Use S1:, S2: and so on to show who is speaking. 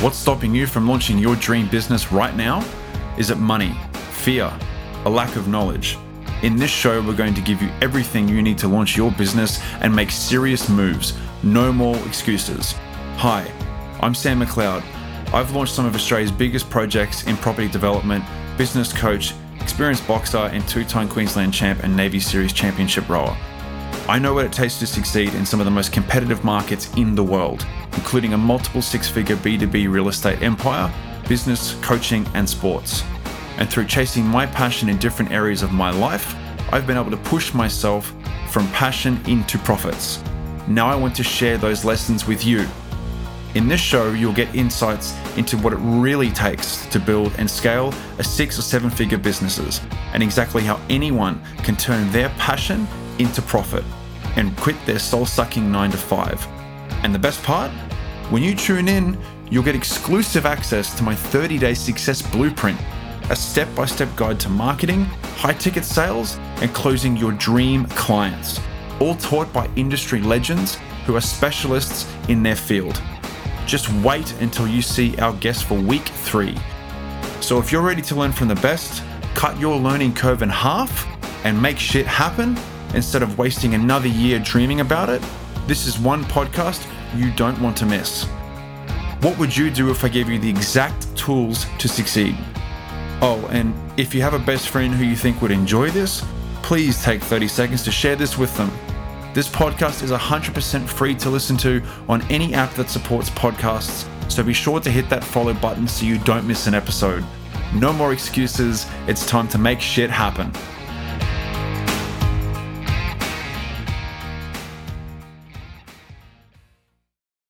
S1: What's stopping you from launching your dream business right now? Is it money, fear, a lack of knowledge? In this show, we're going to give you everything you need to launch your business and make serious moves. No more excuses. Hi, I'm Sam McLeod. I've launched some of Australia's biggest projects in property development, business coach, experienced boxer, and two time Queensland champ and Navy Series championship rower. I know what it takes to succeed in some of the most competitive markets in the world, including a multiple six figure B2B real estate empire, business, coaching, and sports. And through chasing my passion in different areas of my life, I've been able to push myself from passion into profits. Now I want to share those lessons with you. In this show, you'll get insights into what it really takes to build and scale a six or seven figure businesses, and exactly how anyone can turn their passion into profit and quit their soul sucking 9 to 5. And the best part? When you tune in, you'll get exclusive access to my 30 day success blueprint, a step by step guide to marketing, high ticket sales, and closing your dream clients, all taught by industry legends who are specialists in their field. Just wait until you see our guest for week three. So if you're ready to learn from the best, cut your learning curve in half, and make shit happen, instead of wasting another year dreaming about it, this is one podcast you don't want to miss. What would you do if I gave you the exact tools to succeed? Oh, and if you have a best friend who you think would enjoy this, please take 30 seconds to share this with them. This podcast is 100% free to listen to on any app that supports podcasts, so be sure to hit that follow button so you don't miss an episode. No more excuses, it's time to make shit happen.